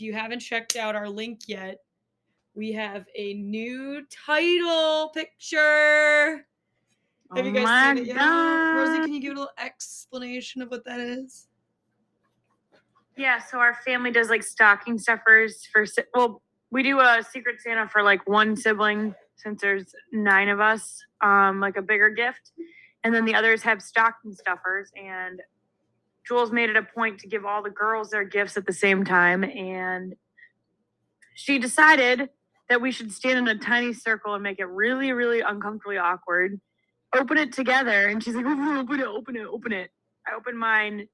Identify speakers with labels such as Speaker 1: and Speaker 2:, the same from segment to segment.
Speaker 1: If you haven't checked out our link yet, we have a new title picture. Have you
Speaker 2: Oh
Speaker 1: guys
Speaker 2: my
Speaker 1: seen it yet? Rosie, can you give a little explanation of what that is?
Speaker 2: Yeah, so our family does like stocking stuffers for well, we do a secret Santa for like one sibling since there's nine of us, um, like a bigger gift, and then the others have stocking stuffers. And Jules made it a point to give all the girls their gifts at the same time, and she decided that we should stand in a tiny circle and make it really, really uncomfortably awkward. Open it together, and she's like, "Open it, open it, open it." I open mine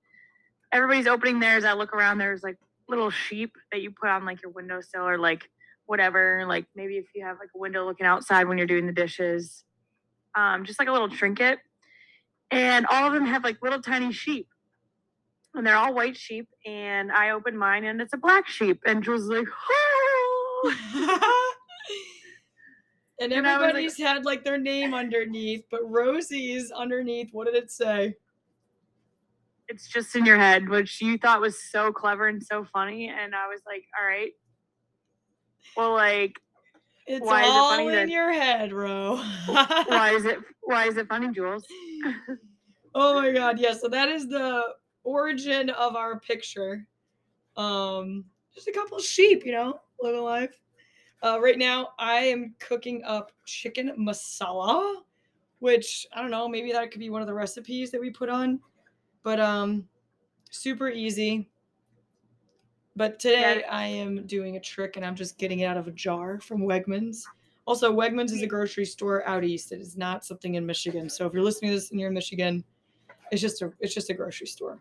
Speaker 2: everybody's opening theirs. I look around, there's like little sheep that you put on like your windowsill or like whatever. Like maybe if you have like a window looking outside when you're doing the dishes, um, just like a little trinket. And all of them have like little tiny sheep. And they're all white sheep. And I open mine and it's a black sheep. And Jules is like, oh.
Speaker 1: and
Speaker 2: And like-
Speaker 1: everybody's had like their name underneath, but Rosie's underneath, what did it say?
Speaker 2: it's just in your head, which you thought was so clever and so funny. And I was like, all right. Well, like,
Speaker 1: It's
Speaker 2: Why is it
Speaker 1: all
Speaker 2: funny
Speaker 1: in
Speaker 2: that-
Speaker 1: your head, Ro.
Speaker 2: why is it why is it funny, Jules?
Speaker 1: oh my god, yeah. So that is the origin of our picture. Um, just a couple of sheep, you know, living life. Uh, right now, I am cooking up chicken masala, which I don't know, maybe that could be one of the recipes that we put on, but um, super easy. But today. I am doing a trick, and I'm just getting it out of a jar from Wegmans. Also, Wegmans is a grocery store out east. It is not something in Michigan. So if you're listening to this and you're in Michigan, it's just a it's just a grocery store.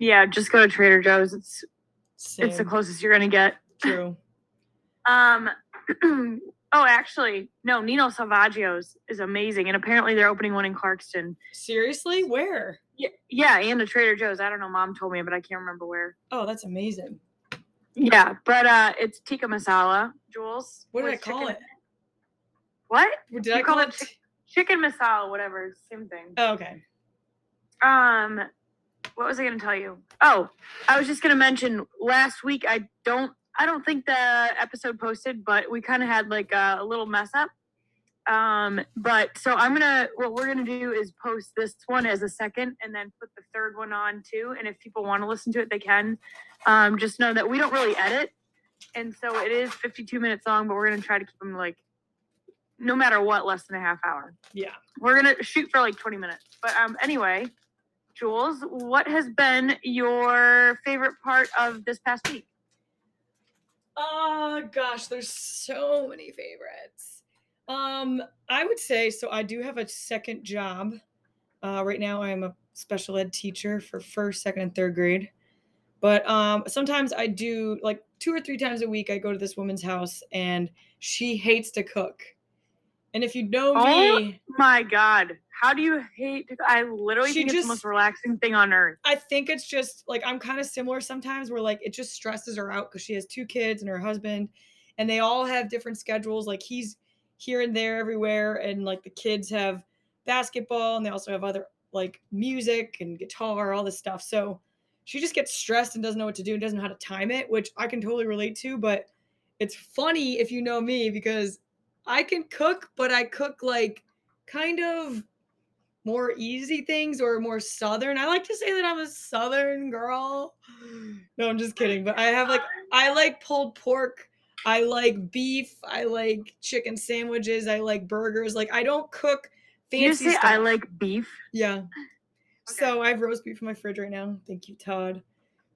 Speaker 2: Yeah, just go to Trader Joe's. It's it's the closest you're gonna get.
Speaker 1: True.
Speaker 2: Um. oh, actually, no. Nino Salvaggio's is amazing, and apparently they're opening one in Clarkston.
Speaker 1: Seriously, where?
Speaker 2: Yeah, yeah, and a Trader Joe's. I don't know. Mom told me, but I can't remember where.
Speaker 1: Oh, that's amazing.
Speaker 2: Yeah, but uh, it's tikka masala, Jules.
Speaker 1: What did I call
Speaker 2: chicken-
Speaker 1: it?
Speaker 2: What?
Speaker 1: Did
Speaker 2: You
Speaker 1: I
Speaker 2: call
Speaker 1: call
Speaker 2: it
Speaker 1: it?
Speaker 2: Chicken masala, whatever. Same thing.
Speaker 1: Oh, okay.
Speaker 2: Um, what was I going to tell you? Oh, I was just going to mention last week. I don't, I don't think the episode posted, but we kind of had like a, a little mess up. Um, but so I'm gonna, what we're gonna do is post this one as a second, and then put the third one on too. And if people want to listen to it, they can. Um, just know that we don't really edit, and so it is 52 minutes long, but we're gonna try to keep them like, no matter what, less than a half hour
Speaker 1: Yeah.
Speaker 2: we're gonna shoot for like 20 minutes but um anyway jules what has been your favorite part of this past week
Speaker 1: Oh gosh, there's so many favorites. Um, I would say so. I do have a second job. Uh, right now, I am a special ed teacher for first, second, and third grade. But um, sometimes I do like two or three times a week. I go to this woman's house, and she hates to cook. And if you know
Speaker 2: oh
Speaker 1: me, Oh,
Speaker 2: my god how do you hate i literally think it's the most relaxing thing on earth
Speaker 1: I think it's just like I'm kind of similar sometimes where like it just stresses her out because she has two kids and her husband and they all have different schedules. Like he's here and there everywhere, and like the kids have basketball and they also have other like music and guitar, all this stuff. So she just gets stressed and doesn't know what to do and doesn't know how to time it, which I can totally relate to. But it's funny if you know me because I can cook, but I cook like kind of more easy things or more southern. I like to say that I'm a southern girl. No, I'm just kidding. But I have like I like pulled pork. I like beef. I like chicken sandwiches. I like burgers. Like I don't cook fancy
Speaker 2: you say
Speaker 1: stuff.
Speaker 2: i like beef
Speaker 1: Yeah. So I have roast beef in my fridge right now. Thank you, Todd.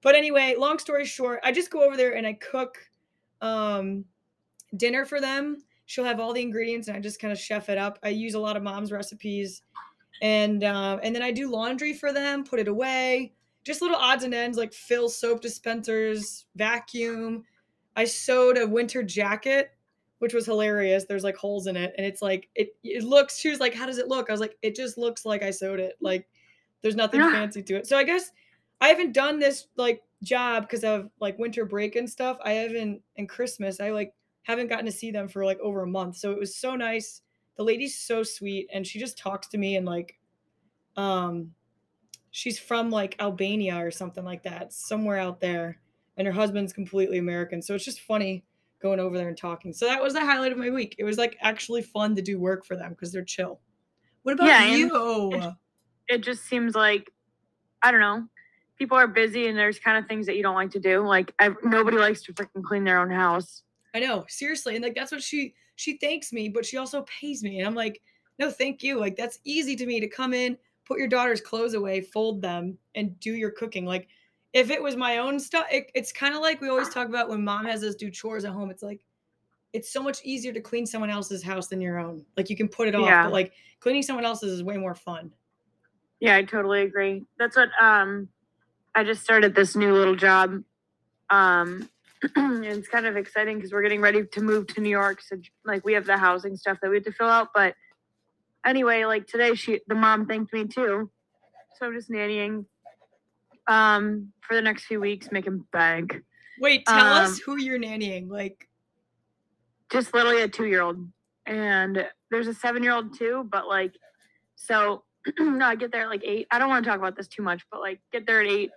Speaker 1: But anyway, long story short, I just go over there and I cook um dinner for them. She'll have all the ingredients and I just kind of chef it up. I use a lot of mom's recipes. And um, and then I do laundry for them, put it away. Just little odds and ends like fill soap dispensers, vacuum. I sewed a winter jacket, which was hilarious. There's like holes in it, and it's like it. It looks. She was like, "How does it look?" I was like, "It just looks like I sewed it. Like, there's nothing
Speaker 2: Yeah.
Speaker 1: fancy to it." So I guess I haven't done this like job because of like winter break and stuff. I haven't and Christmas. I like haven't gotten to see them for like over a month. So it was so nice. The lady's so sweet, and she just talks to me and like, um, she's from like Albania or something like that, somewhere out there. And her husband's completely American. So it's just funny going over there and talking. So that was the highlight of my week. It was like actually fun to do work for them because they're chill. What about
Speaker 2: Yeah,
Speaker 1: you?
Speaker 2: it- it just seems like I don't know. People are busy and there's kind of things that you don't like to do. Like I, nobody likes to freaking clean their own house.
Speaker 1: I know, seriously. And like that's what she she thanks me, but she also pays me. And I'm like, no, thank you. Like that's easy to me to come in, put your daughter's clothes away, fold them, and do your cooking. Like if it was my own stuff, it, it's kind of like we always talk about when mom has us do chores at home. It's like it's so much easier to clean someone else's house than your own. Like you can put it off,
Speaker 2: Yeah.
Speaker 1: but like cleaning someone else's is way more fun.
Speaker 2: Yeah, I totally agree. That's what um I just started this new little job. Um it's kind of exciting because we're getting ready to move to New York. So like we have the housing stuff that we have to fill out. But anyway, like today she the mom thanked me too. So I'm just nannying um for the next few weeks, making bank.
Speaker 1: Wait, tell us
Speaker 2: Um,
Speaker 1: who you're nannying. Like,
Speaker 2: just literally a two year old and there's a seven year old too but like so no i get there at like eight i don't want to talk about this too much but like get there at eight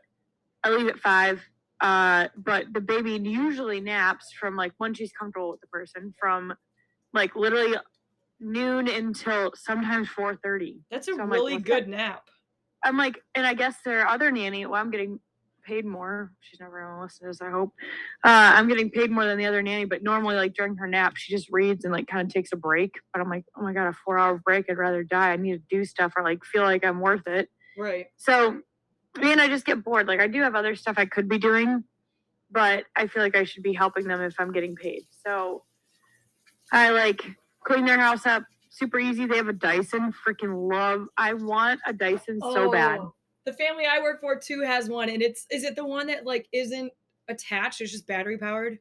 Speaker 2: i leave at five uh but the baby usually naps from like when she's comfortable with the person from like literally noon until sometimes 4.30
Speaker 1: that's a
Speaker 2: So like,
Speaker 1: really
Speaker 2: what's
Speaker 1: good nap.
Speaker 2: i'm like and i guess their other nanny well i'm getting paid more. She's never gonna listen to this i hope. Uh, i'm getting paid more than the other nanny but normally like during her nap she just reads and like kind of takes a break. But i'm like oh my god a four hour break i'd rather die. I need to do stuff or like feel like i'm worth it.
Speaker 1: Right.
Speaker 2: so me and i just get bored like i do have other stuff i could be doing but i feel like i should be helping them if i'm getting paid so i like clean their house up super easy they have a dyson freaking love i want a dyson so oh, bad
Speaker 1: Oh, The family I work for too has one, and it's is it the one that like isn't attached? It's just battery powered.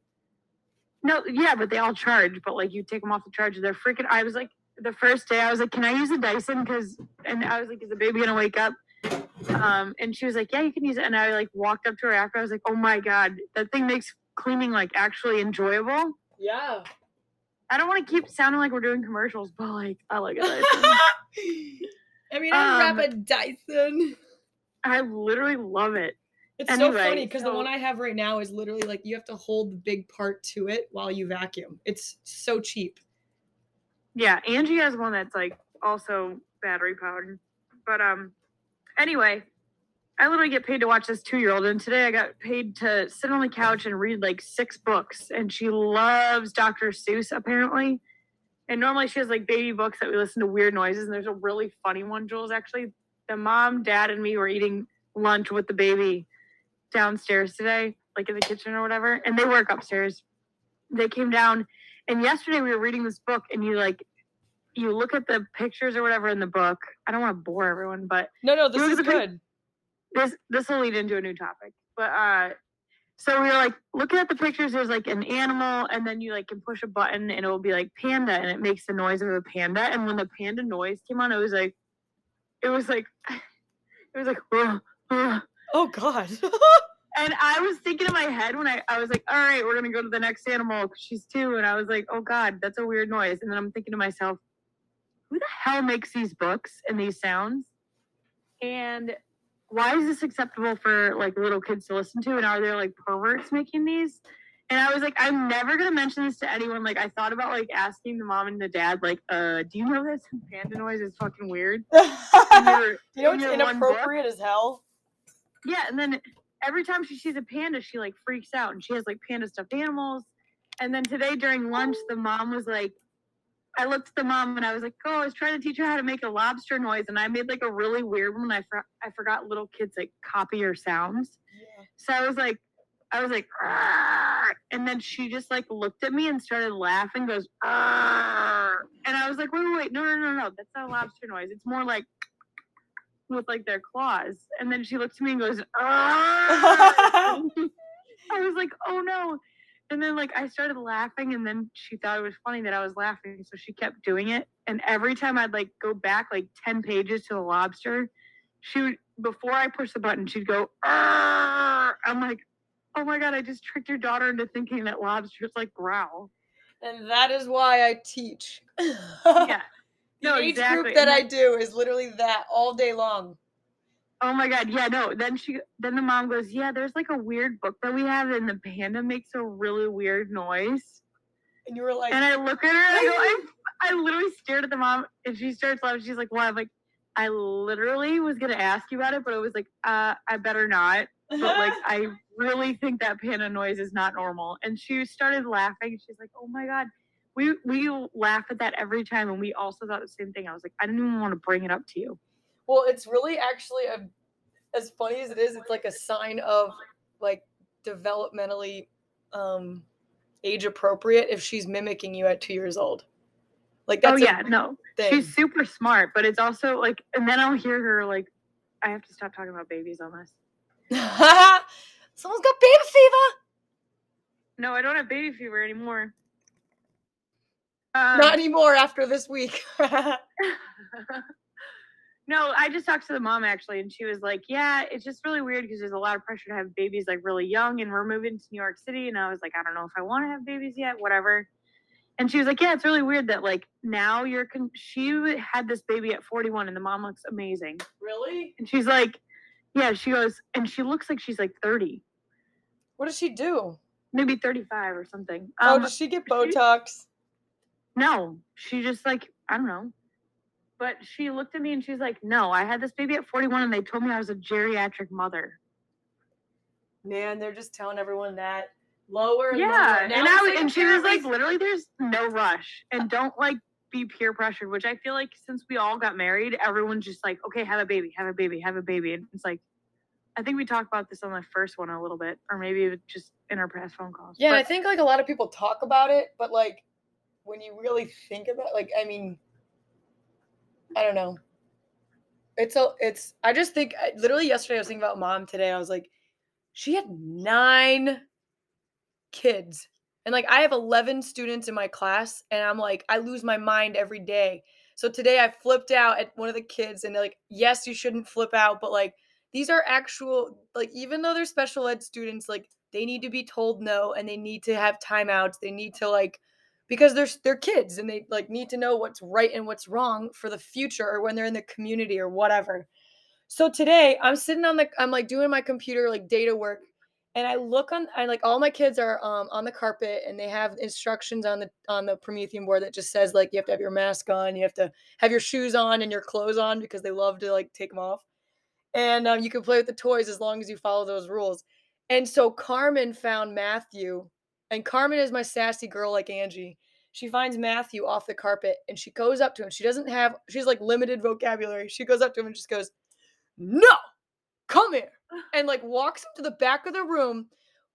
Speaker 2: No, yeah, but they all charge. But like, you take them off the charger, they're freaking. I was like, the first day, I was like, "Can I use a Dyson?" Because, and I was like, "Is the baby gonna wake up?" Um, and she was like, "Yeah, you can use it." And I like walked up to her after. I was like, "Oh my god, that thing makes cleaning like actually enjoyable."
Speaker 1: Yeah.
Speaker 2: I don't want to keep sounding like we're doing commercials, but like, I like Dyson.
Speaker 1: I mean, I
Speaker 2: Um,
Speaker 1: wrap a Dyson.
Speaker 2: I literally love it.
Speaker 1: It's so funny because the one I have right now is literally like you have to hold the big part to it while you vacuum. It's so cheap.
Speaker 2: Yeah, Angie has one that's like also battery powered. But um anyway, I literally get paid to watch this two year old and today I got paid to sit on the couch and read like six books and she loves Dr. Seuss apparently. And normally she has like baby books that we listen to weird noises and there's a really funny one, Jules actually. The mom, dad, and me were eating lunch with the baby downstairs today, like in the kitchen or whatever, and they work upstairs. They came down and yesterday we were reading this book and you like you look at the pictures or whatever in the book. I don't want to bore everyone, but
Speaker 1: No, no, this is
Speaker 2: the pic-
Speaker 1: good.
Speaker 2: this this will lead into a new topic. But uh so we were like looking at the pictures, there's like an animal, and then you like can push a button and it will be like panda and it makes the noise of a panda. And when the panda noise came on, it was like it was like it was like "Ugh, ugh."
Speaker 1: Oh God.
Speaker 2: and I was thinking in my head when I, I was like, all right, we're gonna go to the next animal. she's two, and I was like, oh god, that's a weird noise. And then I'm thinking to myself, who the hell makes these books and these sounds? And why is this acceptable for like little kids to listen to? And are there like perverts making these? And I was like, I'm never gonna mention this to anyone. Like I thought about like asking the mom and the dad, like, uh, do you know this panda noise is fucking weird?
Speaker 1: You know
Speaker 2: in
Speaker 1: what's
Speaker 2: your one book?
Speaker 1: inappropriate as hell?
Speaker 2: Yeah, and then every time she sees a panda, she like freaks out and she has like panda stuffed animals. And then today during lunch, the mom was like, I looked at the mom and I was like, oh, I was trying to teach her how to make a lobster noise. And I made like a really weird one. I, for- I forgot little kids like copy your sounds. So I was like, I was like, "Arr!" and then she just like looked at me and started laughing, goes, "Arr!" and I was like, wait, wait, wait, no, no, no, no, that's not a lobster noise. It's more like with like their claws. And then she looked at me and goes, I was like, oh no. And then like I started laughing and then she thought it was funny that I was laughing. So she kept doing it. And every time I'd like go back like 10 pages to the lobster, she would before I push the button, she'd go, "Arr!" I'm like, oh my god, I just tricked your daughter into thinking that lobsters like growl.
Speaker 1: and that is why I teach.
Speaker 2: Yeah.
Speaker 1: The
Speaker 2: No,
Speaker 1: age
Speaker 2: exactly.
Speaker 1: group that
Speaker 2: And
Speaker 1: I do is literally that all day long.
Speaker 2: Oh my god, yeah, no. Then she then the mom goes, Yeah, there's like a weird book that we have and the panda makes a really weird noise.
Speaker 1: And you were like
Speaker 2: And I look at her and I go, I I literally stared at the mom and she starts laughing. She's like, Why? I'm like, I literally was gonna ask you about it, but I was like, uh, I better not. But like I really think that panda noise is not normal. And she started laughing. She's like, Oh my god. We we laugh at that every time and we also thought the same thing. I was like, I didn't even want to bring it up to you.
Speaker 1: Well, it's really actually a, as funny as it is, it's like a sign of like developmentally um age appropriate if she's mimicking you at two years old. Like
Speaker 2: oh
Speaker 1: that's
Speaker 2: yeah, no.
Speaker 1: thing.
Speaker 2: She's super smart, but it's also like and then I'll hear her like I have to stop talking about babies on this.
Speaker 1: Someone's got baby fever.
Speaker 2: No, I don't have baby fever anymore. Um,
Speaker 1: Not anymore after this week.
Speaker 2: no, I just talked to the mom actually, and she was like, "Yeah, it's just really weird because there's a lot of pressure to have babies like really young, and we're moving to New York City." And I was like, "I don't know if I want to have babies yet, whatever." And she was like, "Yeah, it's really weird that like now you're con- she had this baby at 41, and the mom looks amazing."
Speaker 1: really?
Speaker 2: And she's like, "Yeah," she goes, and she looks like she's like 30,
Speaker 1: What does she do?
Speaker 2: maybe 35 or something.
Speaker 1: oh,
Speaker 2: Um,
Speaker 1: does she get
Speaker 2: she-
Speaker 1: Botox?
Speaker 2: No, she just like I don't know. But she looked at me and she's like, "No, I had this baby at 41, and they told me I was a geriatric mother."
Speaker 1: Man, they're just telling everyone that lower and
Speaker 2: Yeah,
Speaker 1: lower.
Speaker 2: and I was,
Speaker 1: like
Speaker 2: and she was like, "Literally, there's no rush, and uh. don't like be peer pressured." Which I feel like since we all got married, everyone's just like, "Okay, have a baby, have a baby, have a baby," and it's like. I think we talked about this on the first one a little bit, or maybe just in our past phone calls.
Speaker 1: Yeah, and I think like a lot of people talk about it, but like when you really think about like I mean I don't know. It's a it's I just think literally yesterday I was thinking about mom today. I was like she had 9 kids. And like I have 11 students in my class and I'm like I lose my mind every day. So today I flipped out at one of the kids and they're like yes, you shouldn't flip out, but like these are actual like even though they're special ed students like they need to be told no and they need to have timeouts they need to like because they're they're kids and they like need to know what's right and what's wrong for the future or when they're in the community or whatever. So today i'm sitting on the i'm like doing my computer like data work and i look on i like all my kids are um, on the carpet and they have instructions on the on the promethean board that just says like you have to have your mask on you have to have your shoes on and your clothes on because they love to like take them off. And um, you can play with the toys as long as you follow those rules. And so Carmen found Matthew, and Carmen is my sassy girl like Angie. She finds Matthew off the carpet and she goes up to him. She doesn't have, she's like limited vocabulary. She goes up to him and just goes, No, come here. And like walks him to the back of the room,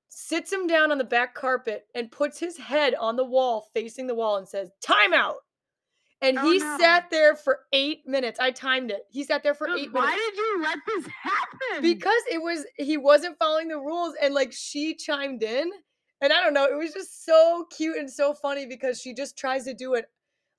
Speaker 1: sits him down on the back carpet, and puts his head on the wall facing the wall and says, Time out. And
Speaker 2: Oh,
Speaker 1: he
Speaker 2: no.
Speaker 1: sat there for eight minutes. I timed it. He sat there for
Speaker 2: Dude,
Speaker 1: eight
Speaker 2: why
Speaker 1: minutes Why
Speaker 2: did you let this happen?
Speaker 1: because it was he wasn't following the rules and like she chimed in and i don't know it was just so cute and so funny because she just tries to do it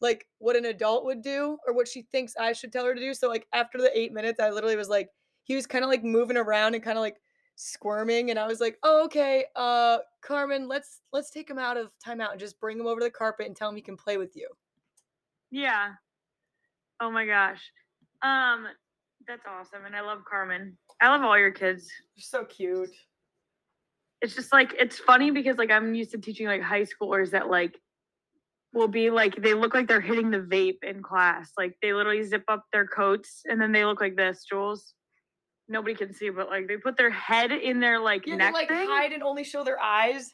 Speaker 1: like what an adult would do or what she thinks i should tell her to do so like after the eight minutes i literally was like he was kind of like moving around and kind of like squirming and i was like oh okay uh carmen let's let's take him out of timeout and just bring him over to the carpet and tell him he can play with you
Speaker 2: Yeah. Oh my gosh. Um, that's awesome, and I love Carmen. I love all your kids.
Speaker 1: They're so cute
Speaker 2: It's just like it's funny because like I'm used to teaching like high schoolers that like will be like they look like they're hitting the vape in class. Like they literally zip up their coats and then they look like this, Jules. Nobody can see, but like they put their head in their like
Speaker 1: yeah, they like
Speaker 2: thing.
Speaker 1: hide and only show their eyes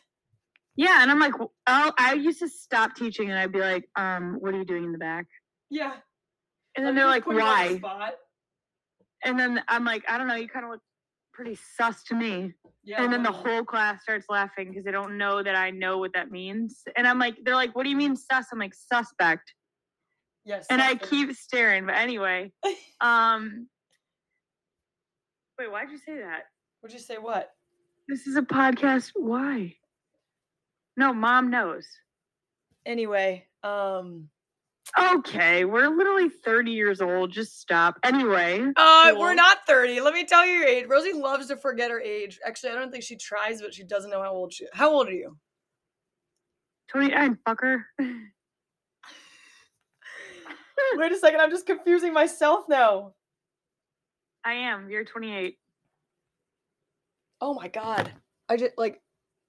Speaker 2: Yeah, and I'm like, oh, I used to stop teaching and I'd be like, um, what are you doing in the back?
Speaker 1: yeah
Speaker 2: And then
Speaker 1: me
Speaker 2: they're like,
Speaker 1: put you on the
Speaker 2: why?
Speaker 1: spot.
Speaker 2: And then I'm like, I don't know, you kind of look pretty sus to me.
Speaker 1: yeah
Speaker 2: and then the whole class starts laughing because they don't know that I know what that means. And I'm like, they're like, what do you mean sus? I'm like, suspect.
Speaker 1: yes
Speaker 2: And I keep staring. But anyway, um, wait, why'd you say that?
Speaker 1: Would you say what?
Speaker 2: This is a podcast. Why? No, mom knows.
Speaker 1: Anyway, um
Speaker 2: Okay, we're literally 30 years old. Just stop. Anyway,
Speaker 1: uh
Speaker 2: Cool.
Speaker 1: we're not 30. Let me tell you your age. Rosie loves to forget her age. Actually, I don't think she tries, but she doesn't know how old she How old are you?
Speaker 2: 29, fucker.
Speaker 1: Wait a second, I'm just confusing myself now.
Speaker 2: I am. You're 28.
Speaker 1: Oh my god. I just like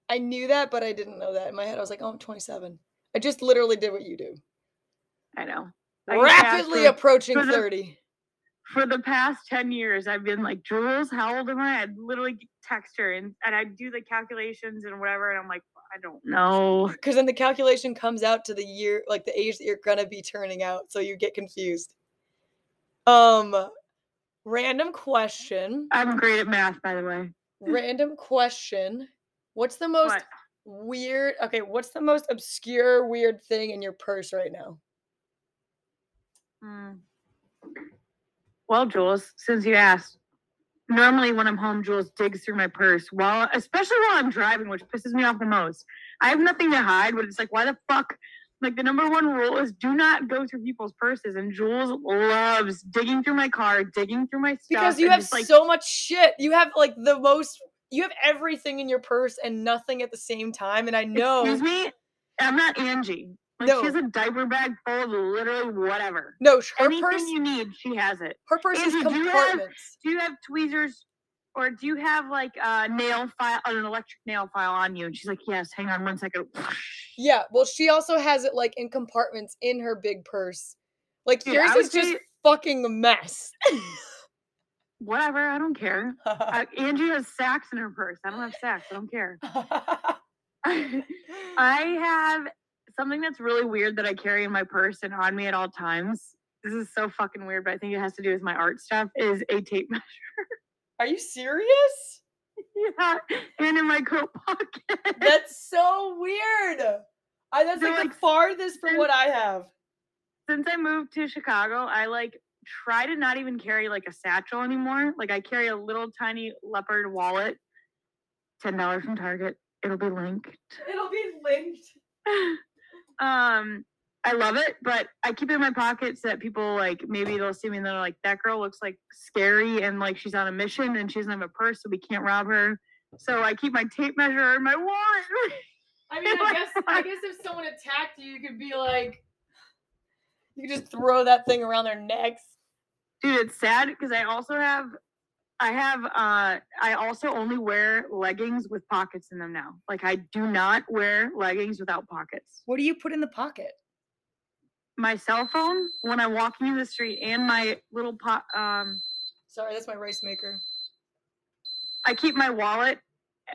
Speaker 1: I knew that, but I didn't know that. In my head, I was like, oh, I'm 27. I just literally did what you do.
Speaker 2: I know.
Speaker 1: Rapidly approaching
Speaker 2: for the-
Speaker 1: 30.
Speaker 2: For the past 10 years, I've been like, Jules, how old am I? I'd literally text her and, and I'd do the calculations and whatever. And I'm like, I don't know.
Speaker 1: Because then the calculation comes out to the year, like the age that you're gonna be turning out, so you get confused. Um, random question.
Speaker 2: I'm great at math, by the way.
Speaker 1: Random question. What's the most
Speaker 2: What?
Speaker 1: weird? Okay, what's the most obscure weird thing in your purse right now?
Speaker 2: Hmm. Well, Jules, since you asked, normally when I'm home, Jules digs through my purse while, especially while I'm driving, which pisses me off the most. I have nothing to hide, but it's like, why the fuck? Like the number one rule is do not go through people's purses, and Jules loves digging through my car, digging through my stuff.
Speaker 1: Because you have
Speaker 2: just, like,
Speaker 1: so much shit. You have like the most. You have everything in your purse and nothing at the same time. And I know.
Speaker 2: Excuse me, I'm not Angie. Like
Speaker 1: No.
Speaker 2: she has a diaper bag full of literally whatever.
Speaker 1: No, her
Speaker 2: Anything
Speaker 1: purse.
Speaker 2: you need, she has it.
Speaker 1: Her purse is
Speaker 2: Angie, do you have-
Speaker 1: compartments.
Speaker 2: do you have tweezers or do you have like a nail file an electric nail file on you and she's like yes hang on one second
Speaker 1: Yeah, well, she also has it like in compartments in her big purse. Like
Speaker 2: Dude,
Speaker 1: yours is just fucking a mess.
Speaker 2: whatever i don't care uh, angie has sacks in her purse i don't have sacks i don't care i have something that's really weird that i carry in my purse and on me at all times this is so fucking weird but i think it has to do with my art stuff is a tape measure
Speaker 1: Are you serious?
Speaker 2: yeah and in my coat pocket
Speaker 1: That's so weird. I that's like,
Speaker 2: like
Speaker 1: the farthest from
Speaker 2: since-
Speaker 1: what I have.
Speaker 2: since I moved to Chicago, I like try to not even carry like a satchel anymore. Like I carry a little tiny leopard wallet, ten dollars from Target. It'll be linked.
Speaker 1: It'll be linked.
Speaker 2: um, I love it, but I keep it in my pocket so that people like maybe they'll see me and they're like, that girl looks like scary and like she's on a mission and she doesn't have a purse, so we can't rob her. So I keep my tape measure in my wallet.
Speaker 1: I mean, I guess I guess if someone attacked you, you could be like, you could just throw that thing around their necks.
Speaker 2: dude it's sad because i also have i have uh i also only wear leggings with pockets in them now like i do not wear leggings without pockets
Speaker 1: What do you put in the pocket?
Speaker 2: my cell phone when i'm walking in the street and my little pot um
Speaker 1: Sorry, that's my rice maker.
Speaker 2: i keep my wallet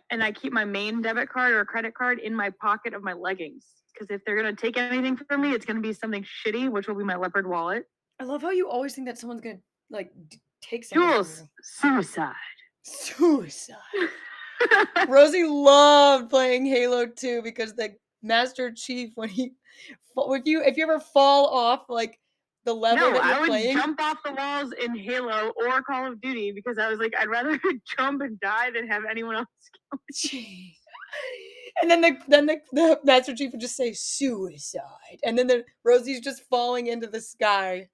Speaker 2: and i keep my main debit card or credit card in my pocket of my leggings because if they're going to take anything from me it's going to be something shitty which will be my leopard wallet
Speaker 1: I love how you always think that someone's gonna like d- take something. from
Speaker 2: jules suicide
Speaker 1: Suicide. Rosie loved playing Halo 2 because the Master Chief, when he, if you if you ever fall off like the level
Speaker 2: No,
Speaker 1: that you're
Speaker 2: I would
Speaker 1: playing,
Speaker 2: jump off the walls in Halo or Call of Duty because I was like, I'd rather jump and die than have anyone else.
Speaker 1: Jeez. and then the then the, the Master Chief would just say suicide, and then the Rosie's just falling into the sky.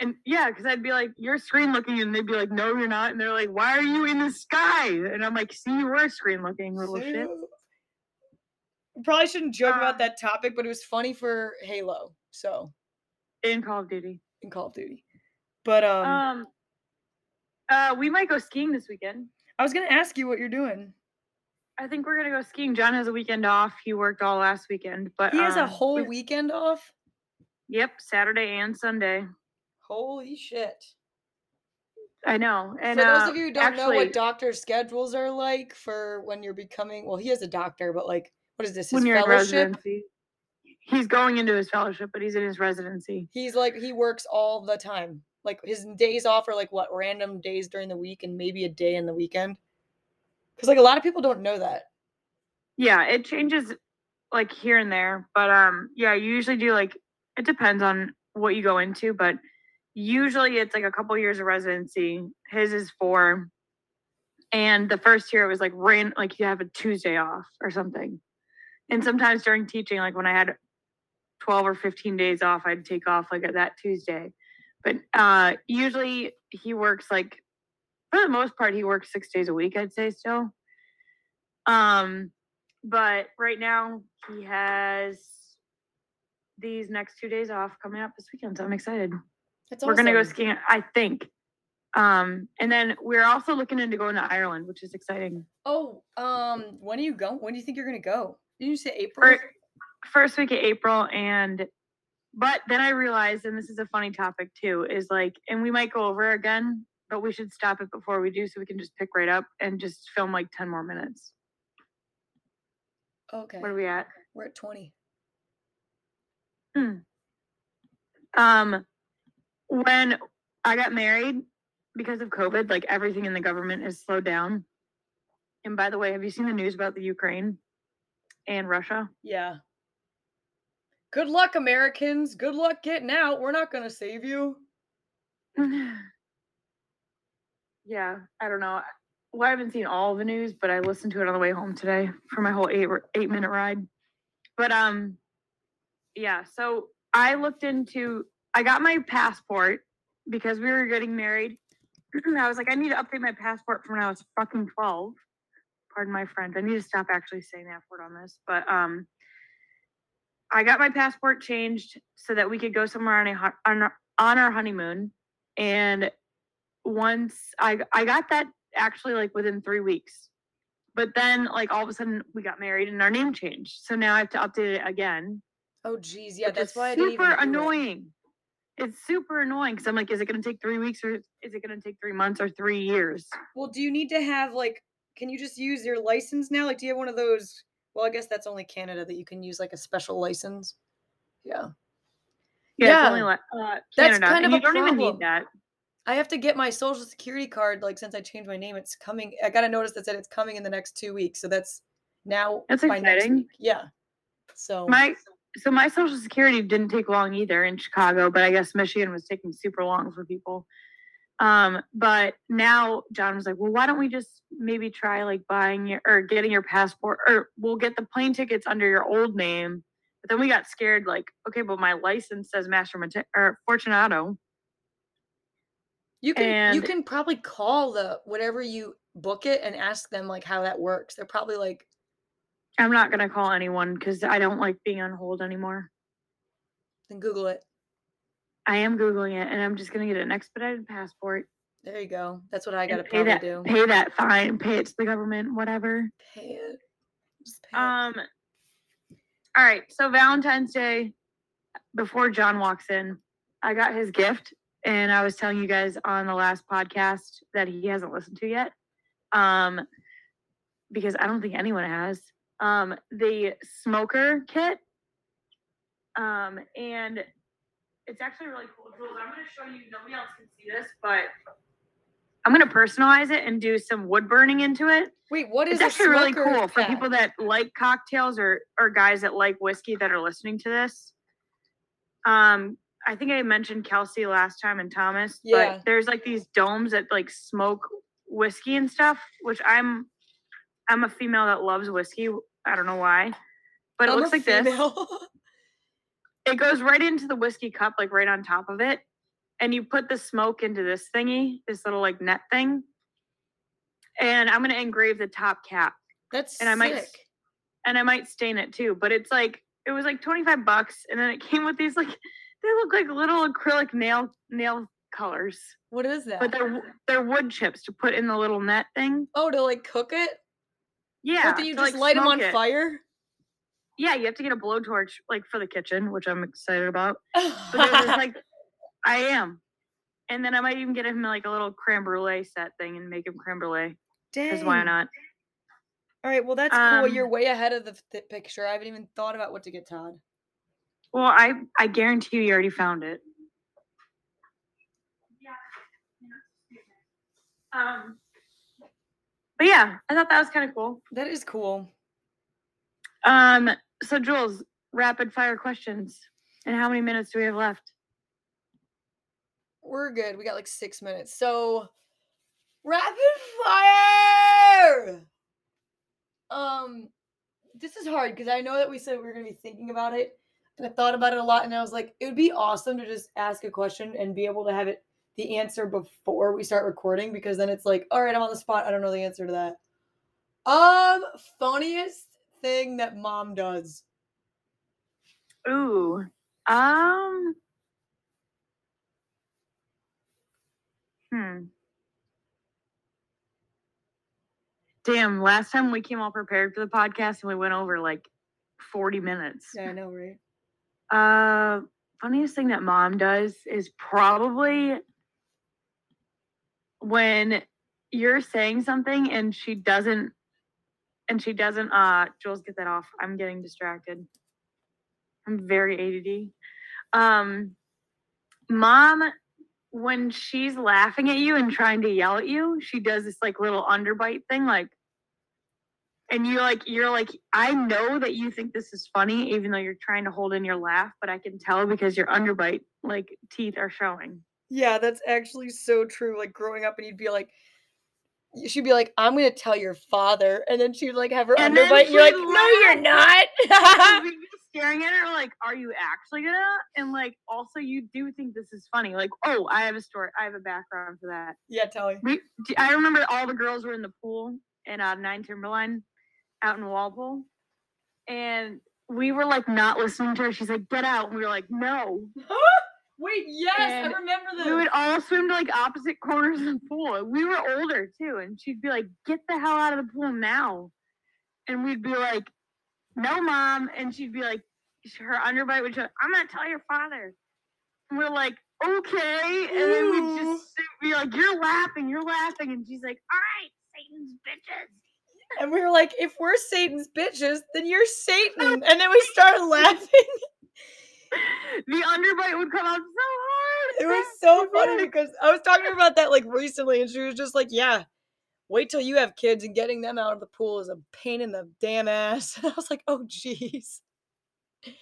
Speaker 2: And yeah, because I'd be like, you're screen looking, and they'd be like, no, you're not. And they're like, why are you in the sky? And I'm like, see, you were screen looking, little shit.
Speaker 1: Probably shouldn't joke
Speaker 2: Uh,
Speaker 1: about that topic, but it was funny for Halo, so
Speaker 2: In Call of Duty.
Speaker 1: in Call of Duty. But um,
Speaker 2: Um, uh, we might go skiing this weekend.
Speaker 1: I was gonna ask you what you're doing.
Speaker 2: I think we're gonna go skiing. John has a weekend off. He worked all last weekend, but
Speaker 1: He has a
Speaker 2: um,
Speaker 1: whole
Speaker 2: we-
Speaker 1: weekend off.
Speaker 2: Yep, Saturday and Sunday.
Speaker 1: Holy shit!
Speaker 2: I know. And
Speaker 1: for those
Speaker 2: uh,
Speaker 1: of you who don't know what doctor schedules are like for when you're becoming, well, he is a doctor, but like, what is this? His
Speaker 2: when you're in
Speaker 1: fellowship?
Speaker 2: residency, he's going into his fellowship, but he's in his residency.
Speaker 1: He's like he works all the time. Like his days off are like what random days during the week and maybe a day in the weekend. Because like a lot of people don't know that.
Speaker 2: Yeah, it changes like here and there, but um, yeah, you usually do like it depends on what you go into, but usually it's like a couple years of residency. His is four, and the first year it was like ran like you have a Tuesday off or something, and sometimes during teaching, like when I had twelve or fifteen days off, I'd take off like at that Tuesday, but uh, usually he works like for the most part he works six days a week. I'd say still. Um, but right now he has these next two days off coming up this weekend, so I'm excited.
Speaker 1: It's
Speaker 2: We're gonna go skiing. I think. Um, and then we're also looking into going to Ireland, which is exciting.
Speaker 1: Oh, um, when are you going? When do you think you're gonna go? Did you say April?
Speaker 2: Fir- first week of April, and but then I realized, and this is a funny topic too, is like, and we might go over again, but we should stop it before we do, so we can just pick right up and just film like ten more minutes.
Speaker 1: okay.
Speaker 2: What are we at?
Speaker 1: We're at 20. Hmm.
Speaker 2: Um, when I got married, because of COVID, like everything in the government is slowed down. And by the way, have you seen the news about the Ukraine and Russia?
Speaker 1: Yeah. Good luck, Americans. Good luck getting out. We're not gonna save you.
Speaker 2: yeah, I don't know. Well, I haven't seen all the news, but I listened to it on the way home today for my whole eight eight minute ride. But um, yeah. So I looked into. I got my passport because we were getting married. I was like, I need to update my passport from when I was fucking twelve. Pardon my French. I need to stop actually saying that word on this. But um, I got my passport changed so that we could go somewhere on a on our, on our honeymoon. And once I I got that actually like within three weeks. But then like all of a sudden we got married and our name changed. So now I have to update it again.
Speaker 1: Oh, geez. Yeah, that's why
Speaker 2: super
Speaker 1: annoying. it.
Speaker 2: Annoying. It's super annoying because I'm like, is it going to take three weeks or is it going to take three months or three years?
Speaker 1: Well, do you need to have like? Can you just use your license now? Like, do you have one of those? Well, I guess that's only Canada that you can use like a special license. Yeah.
Speaker 2: Yeah,
Speaker 1: Yeah.
Speaker 2: only uh,
Speaker 1: That's
Speaker 2: Canada,
Speaker 1: kind
Speaker 2: and
Speaker 1: of
Speaker 2: you
Speaker 1: a
Speaker 2: don't even
Speaker 1: problem.
Speaker 2: need that.
Speaker 1: I have to get my social security card. Like, since I changed my name, it's coming. I got a notice that said it's coming in the next two weeks. So that's now
Speaker 2: That's
Speaker 1: by next
Speaker 2: exciting.
Speaker 1: week. Yeah. So
Speaker 2: My so my social security didn't take long either in Chicago, but I guess Michigan was taking super long for people. Um, but now John was like, well, why don't we just maybe try like buying your or getting your passport or we'll get the plane tickets under your old name. But then we got scared, like, okay, but my license says Master Mate- or Fortunato.
Speaker 1: you can you can probably call the whatever you book it and ask them like how that works. They're probably like,
Speaker 2: I'm not gonna call anyone because I don't like being on hold anymore.
Speaker 1: then Google it.
Speaker 2: I am googling it, and I'm just gonna get an expedited passport.
Speaker 1: There you go. That's what I gotta
Speaker 2: pay that,
Speaker 1: do.
Speaker 2: pay that fine, pay it to the government, whatever.
Speaker 1: Pay it. Just pay it.
Speaker 2: Um. All right. So Valentine's Day, before John walks in, I got his gift, and I was telling you guys on the last podcast that he hasn't listened to yet, um, because I don't think anyone has. Um, the smoker kit, um, and it's actually really cool. Jules, I'm going to show you. Nobody else can see this, but I'm going to personalize it and do some wood burning into it
Speaker 1: Wait, what is
Speaker 2: it's actually really cool for people that like cocktails or or guys that like whiskey that are listening to this. Um, I think I mentioned Kelsey last time and Thomas,
Speaker 1: Yeah.
Speaker 2: but there's like these domes that like smoke whiskey and stuff, which I'm I'm a female that loves whiskey. I don't know why, but it
Speaker 1: I'm
Speaker 2: looks like this. It goes right into the whiskey cup, like right on top of it, and you put the smoke into this thingy, this little like net thing. And I'm gonna engrave the top cap
Speaker 1: That's
Speaker 2: And I might
Speaker 1: sick.
Speaker 2: and I might stain it too. But it's like it was like twenty five bucks, and then it came with these like they look like little acrylic nail nail colors,
Speaker 1: What is that?
Speaker 2: but they're they're wood chips to put in the little net thing.
Speaker 1: oh, to like cook it?
Speaker 2: Yeah,
Speaker 1: Or do you
Speaker 2: to,
Speaker 1: just
Speaker 2: like,
Speaker 1: light them on
Speaker 2: it.
Speaker 1: fire?
Speaker 2: Yeah, you have to get a blowtorch like for the kitchen, which I'm excited about. But it was like I am, and then I might even get him like a little creme brulee set thing and make him creme brulee because why not?
Speaker 1: All right, well that's cool. You're
Speaker 2: Um,
Speaker 1: way ahead of the th- picture. I haven't even thought about what to get Todd.
Speaker 2: Well, I I guarantee you, you already found it. Yeah. Um, but yeah, I thought that was kind of cool.
Speaker 1: That is cool.
Speaker 2: Um, so Jules, rapid fire questions. And how many minutes do we have left?
Speaker 1: We're good. We got like six minutes. So rapid fire. Um, this is hard because I know that we said we were gonna be thinking about it, and I thought about it a lot, and I was like, it would be awesome to just ask a question and be able to have it the answer before we start recording because then it's like, all right, I'm on the spot. I don't know the answer to that. Um, funniest thing that mom does.
Speaker 2: Ooh. Um. Hmm. Damn, last time we came all prepared for the podcast and we went over like 40 minutes.
Speaker 1: Yeah, I know, right?
Speaker 2: Uh funniest thing that mom does is probably when you're saying something and she doesn't and she doesn't uh Jules get that off. I'm getting distracted. I'm very ADD. Um mom when she's laughing at you and trying to yell at you, she does this like little underbite thing like and you're like you're like I know that you think this is funny even though you're trying to hold in your laugh, but I can tell because your underbite like teeth are showing.
Speaker 1: Yeah, that's actually so true. Like growing up, and you'd be like, she'd be like, "I'm gonna tell your father," and then she'd like have her
Speaker 2: And
Speaker 1: underbite. You're like, "No, you're not."
Speaker 2: We'd be staring at her like, "Are you actually gonna?" And like, also, you do think this is funny. Like, oh, I have a story. I have a background for that.
Speaker 1: yeah, tell me.
Speaker 2: We, I remember all the girls were in the pool in uh, Nine Timberline, out in Walpole, and we were like not listening to her. She's like, "Get out!" And we were like, "No."
Speaker 1: Wait, yes,
Speaker 2: And
Speaker 1: I remember this.
Speaker 2: We would all swim to like opposite corners of the pool. We were older too, and she'd be like, "Get the hell out of the pool now!" And we'd be like, "No, mom," and she'd be like, her underbite would show, "I'm gonna tell your father." And we're like, "Okay," and then we'd just be like, "You're laughing, you're laughing," and she's like, "All right, Satan's bitches."
Speaker 1: and we were like, if we're Satan's bitches, then you're Satan. and then we started laughing.
Speaker 2: The underbite would come out so hard.
Speaker 1: It was so funny because I was talking about that like recently, and she was just like, "Yeah, wait till you have kids, and getting them out of the pool is a pain in the damn ass." And I was like, "Oh, jeez."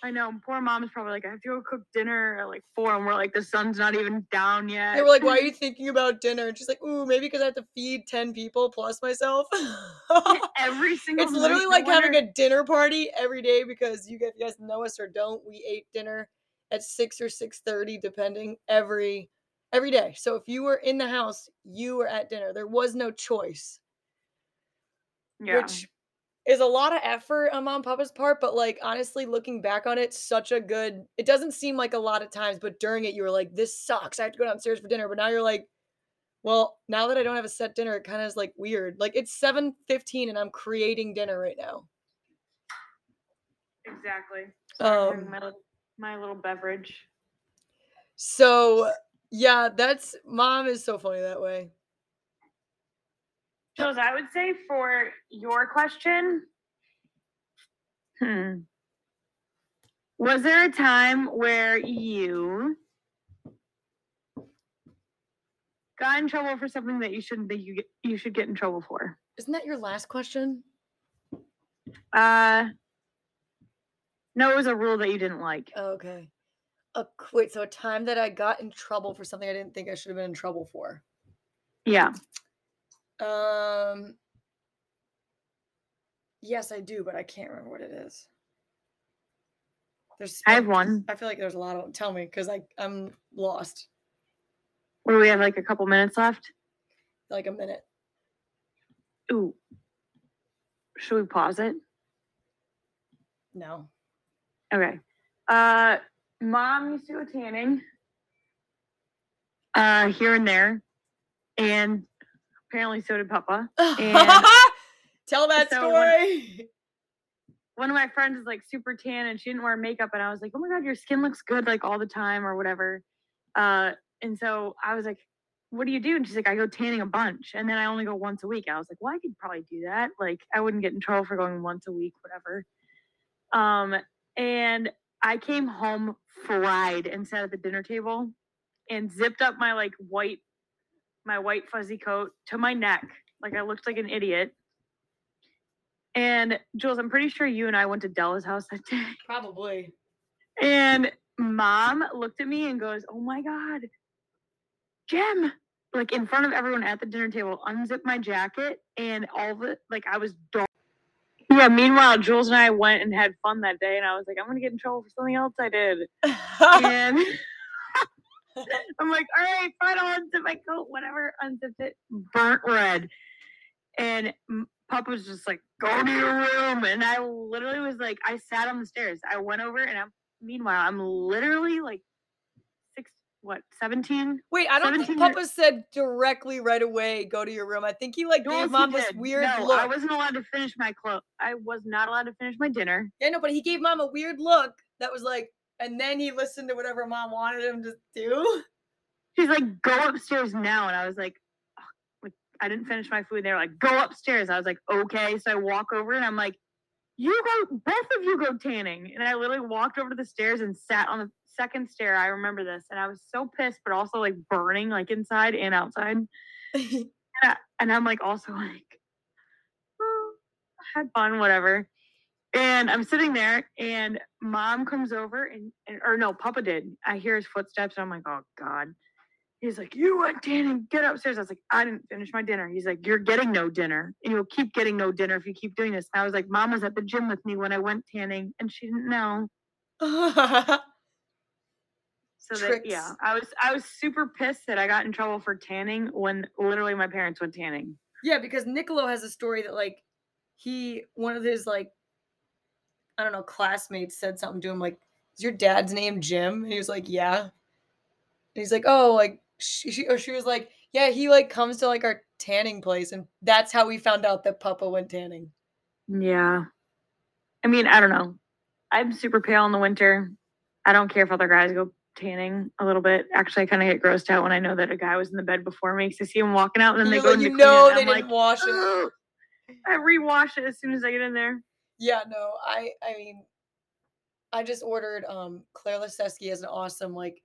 Speaker 2: I know. Poor mom's probably like, I have to go cook dinner at like four, and we're like, the sun's not even down yet.
Speaker 1: They were like, "Why are you thinking about dinner?" And she's like, "Ooh, maybe because I have to feed ten people plus myself."
Speaker 2: every single.
Speaker 1: it's literally like
Speaker 2: no
Speaker 1: having a dinner party every day because you guys, you guys know us or don't. We ate dinner at six or six thirty, depending every every day. So if you were in the house, you were at dinner. There was no choice.
Speaker 2: yeah.
Speaker 1: which is a lot of effort on mom papa's part but like honestly looking back on it such a good it doesn't seem like a lot of times but during it you were like this sucks. I have to go downstairs for dinner. But now you're like well now that i don't have a set dinner it kind of is like weird. Like it's 7.15 and i'm creating dinner right now.
Speaker 2: Exactly. Sorry,
Speaker 1: Um,
Speaker 2: my, my little beverage.
Speaker 1: so yeah that's mom is so funny that way
Speaker 2: Jules, I would say for your question, hmm, was there a time where you got in trouble for something that you shouldn't think you get, you should get in trouble for?
Speaker 1: isn't that your last question
Speaker 2: Uh, no, it was a rule that you didn't like.
Speaker 1: oh, okay a, wait so a time that i got in trouble for something i didn't think i should have been in trouble for
Speaker 2: Yeah.
Speaker 1: Um. Yes, I do, but I can't remember what it is. There's.
Speaker 2: I have one.
Speaker 1: I feel like there's a lot of. Tell me, because I I'm lost.
Speaker 2: What do we have? Like a couple minutes left.
Speaker 1: Like a minute.
Speaker 2: Ooh. Should we pause it?
Speaker 1: No.
Speaker 2: Okay. Uh, mom used to go tanning. Uh, here and there, and apparently so did Papa.
Speaker 1: Tell that
Speaker 2: so
Speaker 1: story.
Speaker 2: One of my friends is like super tan, and she didn't wear makeup, and I was like, "Oh my god, your skin looks good like all the time, or whatever." Uh, and so I was like, "What do you do?" And she's like, "I go tanning a bunch, and then I only go once a week." I was like, "Well, I could probably do that. Like, I wouldn't get in trouble for going once a week, whatever." Um, and I came home fried and sat at the dinner table and zipped up my like white, my white fuzzy coat to my neck, like I looked like an idiot. And Jules, I'm pretty sure you and I went to Della's house that day.
Speaker 1: Probably.
Speaker 2: And mom looked at me and goes, Oh my God, Jem, like in front of everyone at the dinner table, unzipped my jacket and all the, like, I was dark. Yeah, meanwhile, Jules and I went and had fun that day. And I was like, I'm going to get in trouble for something else I did. And I'm like, All right, fine, I'll unzip my coat, whatever. Unzipped it, burnt red. And Papa was just like, Go to your room. And I literally was like, I sat on the stairs. I went over and I'm, meanwhile, I'm literally like six, what 17
Speaker 1: Wait, I don't think
Speaker 2: 17 year-
Speaker 1: Papa said directly right away, go to your room. I think he like
Speaker 2: Yes,
Speaker 1: gave mom this weird
Speaker 2: no,
Speaker 1: look.
Speaker 2: I wasn't allowed to finish my clothes. I was not allowed to finish my dinner.
Speaker 1: Yeah, no, but he gave mom a weird look that was like, and then he listened to whatever mom wanted him to do.
Speaker 2: He's like, go upstairs now. And I was like, oh, like I didn't finish my food. They were like, go upstairs. I was like, okay. So I walk over and I'm like, you go, both of you go tanning. And I literally walked over to the stairs and sat on the second stair. I remember this. And I was so pissed, but also like burning like inside and outside. And, I, and I'm like also like, oh, had fun, whatever. And I'm sitting there, and mom comes over, and, and or no, Papa did. I hear his footsteps, and I'm like, oh god. He's like, you went tanning, get upstairs. I was like, I didn't finish my dinner. He's like, you're getting no dinner, and you'll keep getting no dinner if you keep doing this. And I was like, mom was at the gym with me when I went tanning, and she didn't know. So that yeah, I was I was super pissed that I got in trouble for tanning when literally my parents went tanning.
Speaker 1: yeah, because Niccolo has a story that like he one of his like I don't know classmates said something to him like, "Is your dad's name Jim?" And he was like, "Yeah." And he's like, "Oh, like she, she or she was like, yeah, he like comes to like our tanning place, and that's how we found out that Papa went tanning."
Speaker 2: Yeah. I mean, I don't know. I'm super pale in the winter. I don't care if other guys go tanning a little bit. Actually, I kind of get grossed out when I know that a guy was in the bed before me because I see him walking out and then
Speaker 1: You're
Speaker 2: they go
Speaker 1: like,
Speaker 2: in
Speaker 1: you know they didn't
Speaker 2: like,
Speaker 1: wash it.
Speaker 2: I rewash it as soon as I get in there.
Speaker 1: Yeah, no, I I mean, I just ordered um Claire Liseski has an awesome like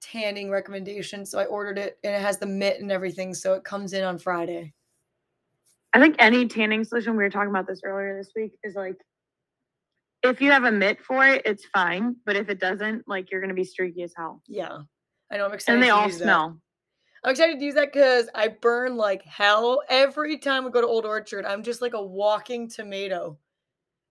Speaker 1: tanning recommendation, so I ordered it and it has the mitt and everything, so it comes in on Friday.
Speaker 2: I think any tanning solution, we were talking about this earlier this week, is like if you have a mitt for it, it's fine. But if it doesn't, like you're gonna be streaky as hell.
Speaker 1: Yeah, I know I'm excited.
Speaker 2: And they all
Speaker 1: use that.
Speaker 2: smell.
Speaker 1: I'm excited to use that because I burn like hell every time we go to Old Orchard. I'm just like a walking tomato,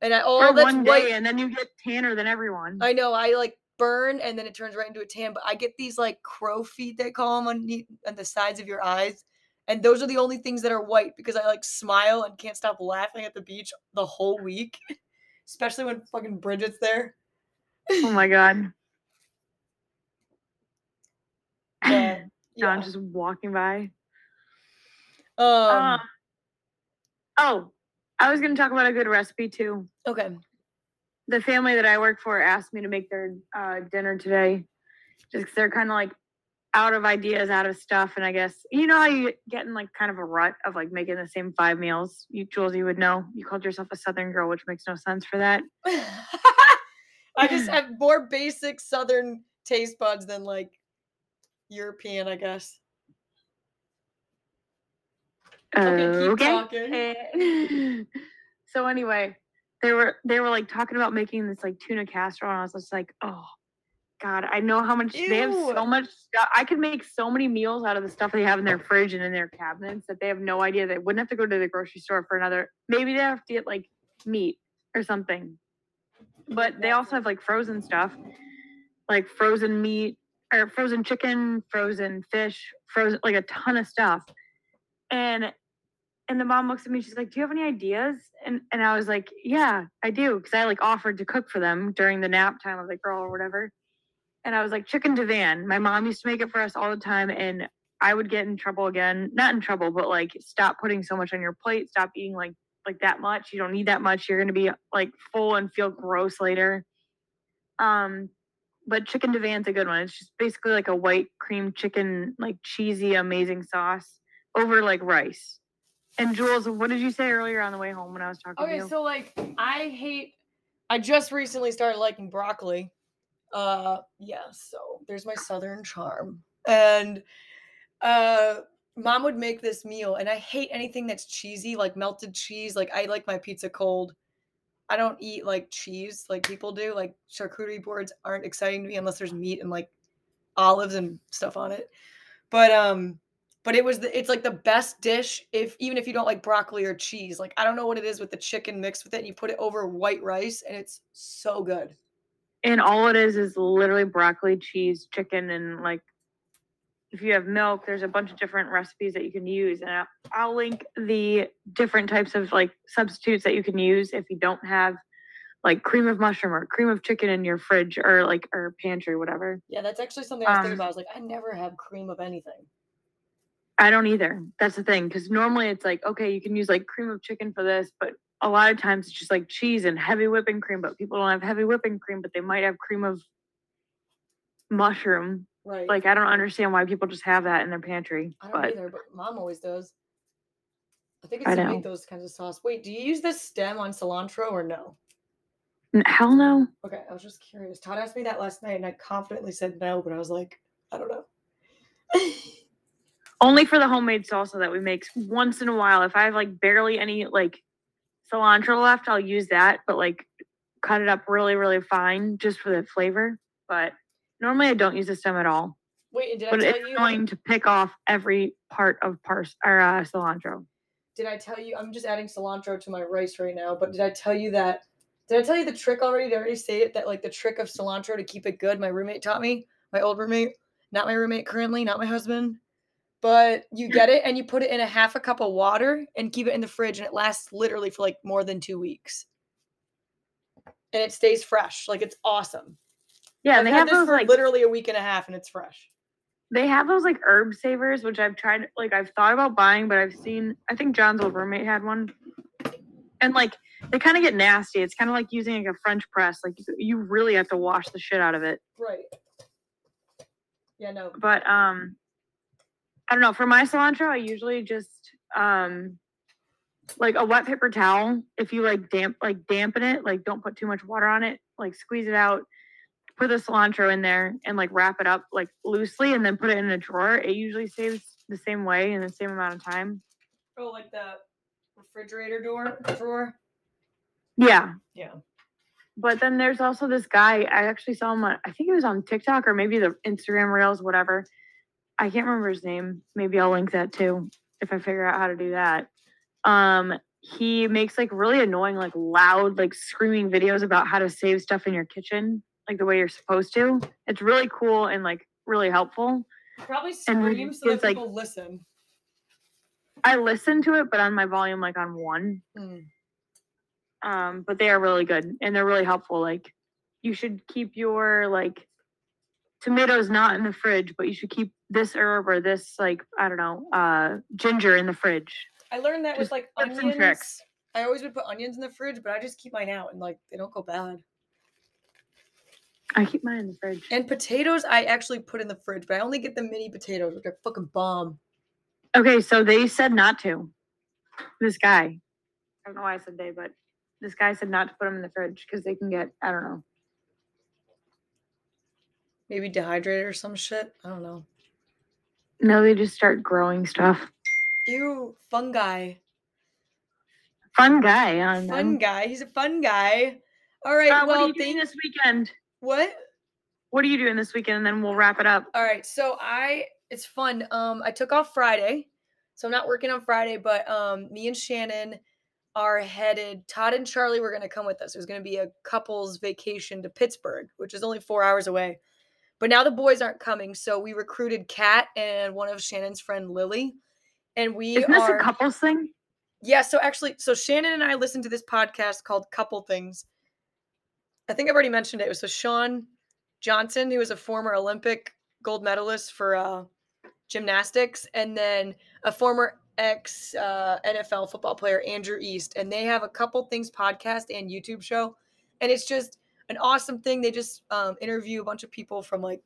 Speaker 1: and I all
Speaker 2: For
Speaker 1: that's
Speaker 2: one
Speaker 1: white.
Speaker 2: day, and then you get tanner than everyone.
Speaker 1: I know. I like burn and then it turns right into a tan. But I get these like crow feet they call them on, the- on the sides of your eyes, and those are the only things that are white because I like smile and can't stop laughing at the beach the whole week, especially when fucking Bridget's there.
Speaker 2: oh my god.
Speaker 1: But, I'm
Speaker 2: just walking by.
Speaker 1: Um.
Speaker 2: Um, oh, I was going to talk about a good recipe too.
Speaker 1: okay.
Speaker 2: The family that I work for asked me to make their uh, dinner today, just 'cause they're kind of like out of ideas, out of stuff, and I guess you know how you get in like kind of a rut of like making the same five meals. You, Jules, you would know. You called yourself a Southern girl, which makes no sense for that.
Speaker 1: I just have more basic Southern taste buds than like European, I guess. Okay, talking.
Speaker 2: Eh. so anyway, they were they were like talking about making this like tuna casserole, and I was just like, oh god, I know how much they have so much stuff. I could make so many meals out of the stuff they have in their fridge and in their cabinets that they have no idea. They wouldn't have to go to the grocery store for another. Maybe they have to get like meat or something. But they also have like frozen stuff, like frozen meat or frozen chicken, frozen fish, frozen like a ton of stuff. And and the mom looks at me, she's like, Do you have any ideas? And and I was like, Yeah, I do. Cause I like offered to cook for them during the nap time of the girl or whatever. And I was like, chicken divan. My mom used to make it for us all the time. And I would get in trouble again. Not in trouble, but like stop putting so much on your plate. Stop eating like like that much. You don't need that much. You're gonna be like full and feel gross later. Um, but chicken divan's a good one. It's just basically like a white cream chicken, like cheesy, amazing sauce over like rice. And Jules, what did you say earlier on the way home when I was talking to
Speaker 1: Okay, so like I hate I just recently started liking broccoli. Uh yeah, so there's my southern charm. And uh mom would make this meal and I hate anything that's cheesy, like melted cheese. Like I like my pizza cold. I don't eat like cheese like people do. Like charcuterie boards aren't exciting to me unless there's meat and like olives and stuff on it. But um but it was the, it's like the best dish if even if you don't like broccoli or cheese. Like I don't know what it is with the chicken mixed with it and you put it over white rice and it's so good.
Speaker 2: and all it is is literally broccoli, cheese, chicken, and like if you have milk, there's a bunch of different recipes that you can use. And I'll, I'll link the different types of like substitutes that you can use if you don't have like cream of mushroom or cream of chicken in your fridge or like or pantry, whatever.
Speaker 1: Yeah, that's actually something I was thinking
Speaker 2: Um,
Speaker 1: about. I was like, I never have cream of anything.
Speaker 2: I don't either. That's the thing. Because normally it's like, okay, you can use like cream of chicken for this, but a lot of times it's just like cheese and heavy whipping cream, but people don't have heavy whipping cream, but they might have cream of mushroom.
Speaker 1: Right.
Speaker 2: Like I don't understand why people just have that in their pantry.
Speaker 1: I don't
Speaker 2: But
Speaker 1: either, but mom always does. I think it's
Speaker 2: I
Speaker 1: to
Speaker 2: know.
Speaker 1: make those kinds of sauce. Wait, do you use the stem on cilantro or no?
Speaker 2: hell no.
Speaker 1: Okay, I was just curious. Todd asked me that last night, and I confidently said no, but I was like, I don't know.
Speaker 2: Only for the homemade salsa that we make once in a while. If I have like barely any like cilantro left, I'll use that, but like cut it up really, really fine just for the flavor. But normally I don't use the stem at all.
Speaker 1: Wait, did I
Speaker 2: But
Speaker 1: tell
Speaker 2: it's
Speaker 1: you?
Speaker 2: annoying to pick off every part of pars or uh, cilantro.
Speaker 1: Did I tell you? I'm just adding cilantro to my rice right now. But did I tell you that? Did I tell you the trick already? Did I already say it? That like the trick of cilantro to keep it good. My roommate taught me. My old roommate, not my roommate currently, not my husband. But you get it and you put it in a half a cup of water and keep it in the fridge, and it lasts literally for like more than two weeks. And it stays fresh. Like it's awesome.
Speaker 2: Yeah, and they have
Speaker 1: this
Speaker 2: those
Speaker 1: for
Speaker 2: like
Speaker 1: literally a week and a half, and it's fresh.
Speaker 2: they have those like herb savers, which I've tried like I've thought about buying, but I've seen I think John's old roommate had one. And like they kind of get nasty. It's kind of like using like a French press. Like you really have to wash the shit out of it.
Speaker 1: Right. Yeah, no.
Speaker 2: But um I don't know, for my cilantro I usually just um like a wet paper towel, if you like damp like dampen it, like don't put too much water on it, like squeeze it out, put the cilantro in there and like wrap it up like loosely and then put it in a drawer. It usually saves the same way in the same amount of time.
Speaker 1: Oh, like the refrigerator door drawer.
Speaker 2: Yeah.
Speaker 1: Yeah.
Speaker 2: But then there's also this guy. I actually saw him on, I think it was on TikTok or maybe the Instagram Reels, whatever. I can't remember his name. Maybe I'll link that too if I figure out how to do that. Um, he makes like really annoying, like loud, like screaming videos about how to save stuff in your kitchen, like the way you're supposed to. It's really cool and like really helpful.
Speaker 1: Probably
Speaker 2: And
Speaker 1: so that
Speaker 2: it's like-
Speaker 1: people listen.
Speaker 2: I listen to it, but on my volume, like on one.
Speaker 1: Mm.
Speaker 2: um but they are really good and they're really helpful like you should keep your like tomatoes not in the fridge but you should keep this herb or this like i don't know uh ginger in the fridge
Speaker 1: I learned that with like
Speaker 2: tips and
Speaker 1: onions.
Speaker 2: tricks.
Speaker 1: I always would put onions in the fridge, but I just keep mine out and like they don't go bad.
Speaker 2: i keep mine in the fridge
Speaker 1: And potatoes, I actually put in the fridge, but I only get the mini potatoes, which are fucking bomb.
Speaker 2: okay so they said not to this guy i don't know why i said they but this guy said not to put them in the fridge because they can get i don't know
Speaker 1: Maybe dehydrated or some shit. I don't know.
Speaker 2: no they just start growing stuff
Speaker 1: Ew, fungi.
Speaker 2: fun guy on
Speaker 1: Fun guy. He's a fun guy. All right.
Speaker 2: uh, what are
Speaker 1: well,
Speaker 2: you doing this weekend
Speaker 1: what?
Speaker 2: what are you doing this weekend and then we'll wrap it up
Speaker 1: All right, so I it's fun. Um, I took off Friday, so I'm not working on Friday, but um, me and Shannon are headed. Todd and Charlie were gonna come with us. It was gonna be a couple's vacation to Pittsburgh, which is only four hours away. But now the boys aren't coming, so we recruited Kat and one of Shannon's friend Lily, and we
Speaker 2: isn't this
Speaker 1: are
Speaker 2: a couples thing
Speaker 1: yeah, so actually, so Shannon and I listened to this podcast called Couple Things. I think I've already mentioned it. It was with Shawn Johnson, who was a former Olympic gold medalist for uh, gymnastics, and then a former ex uh, NFL football player, Andrew East. And they have a Couple Things podcast and YouTube show. And it's just an awesome thing. They just um, interview a bunch of people from like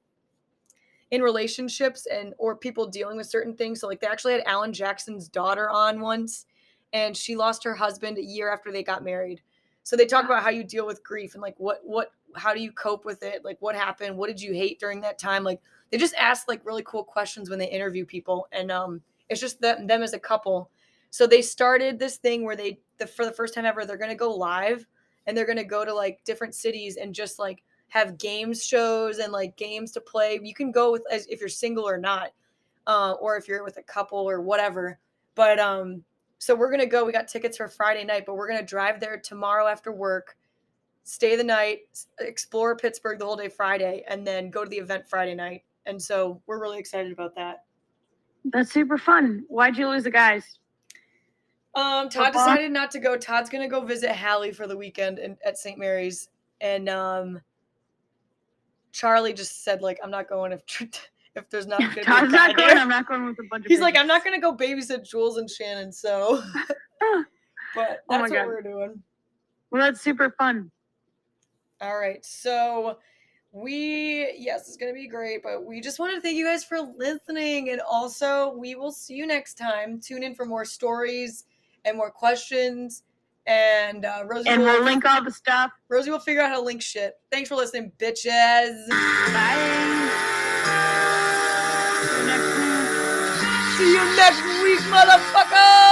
Speaker 1: in relationships and or people dealing with certain things. So like they actually had Alan Jackson's daughter on once and she lost her husband a year after they got married. So they talk about how you deal with grief and like what what how do you cope with it? Like what happened? What did you hate during that time? Like they just ask like really cool questions when they interview people and um it's just them, them as a couple. So they started this thing where they the for the first time ever they're going to go live and they're going to go to like different cities and just like have games shows and like games to play. You can go with as if you're single or not, uh, or if you're with a couple or whatever. But um, so we're gonna go. We got tickets for Friday night, but we're gonna drive there tomorrow after work, stay the night, explore Pittsburgh the whole day Friday, and then go to the event Friday night. And so we're really excited about that.
Speaker 2: That's super fun. Why'd you lose the guys?
Speaker 1: Um, Todd decided not to go. Todd's gonna go visit Hallie for the weekend in, at St. Mary's, and um, Charlie just said like, "I'm not going if if there's not gonna a
Speaker 2: Todd's not going.
Speaker 1: there."
Speaker 2: I'm not going with a bunch of.
Speaker 1: He's like, "I'm not gonna go babysit Jules and Shannon." So, but
Speaker 2: Oh
Speaker 1: that's what
Speaker 2: God.
Speaker 1: we're doing.
Speaker 2: Well, that's super fun.
Speaker 1: All right, so we yes, it's gonna be great, but we just want to thank you guys for listening, and also we will see you next time. Tune in for more stories and more questions. And uh, Rosie,
Speaker 2: And
Speaker 1: will,
Speaker 2: we'll link all the stuff.
Speaker 1: Rosie will figure out how to link shit. Thanks for listening, bitches.
Speaker 2: Bye. See you next week.
Speaker 1: See you next week, motherfucker.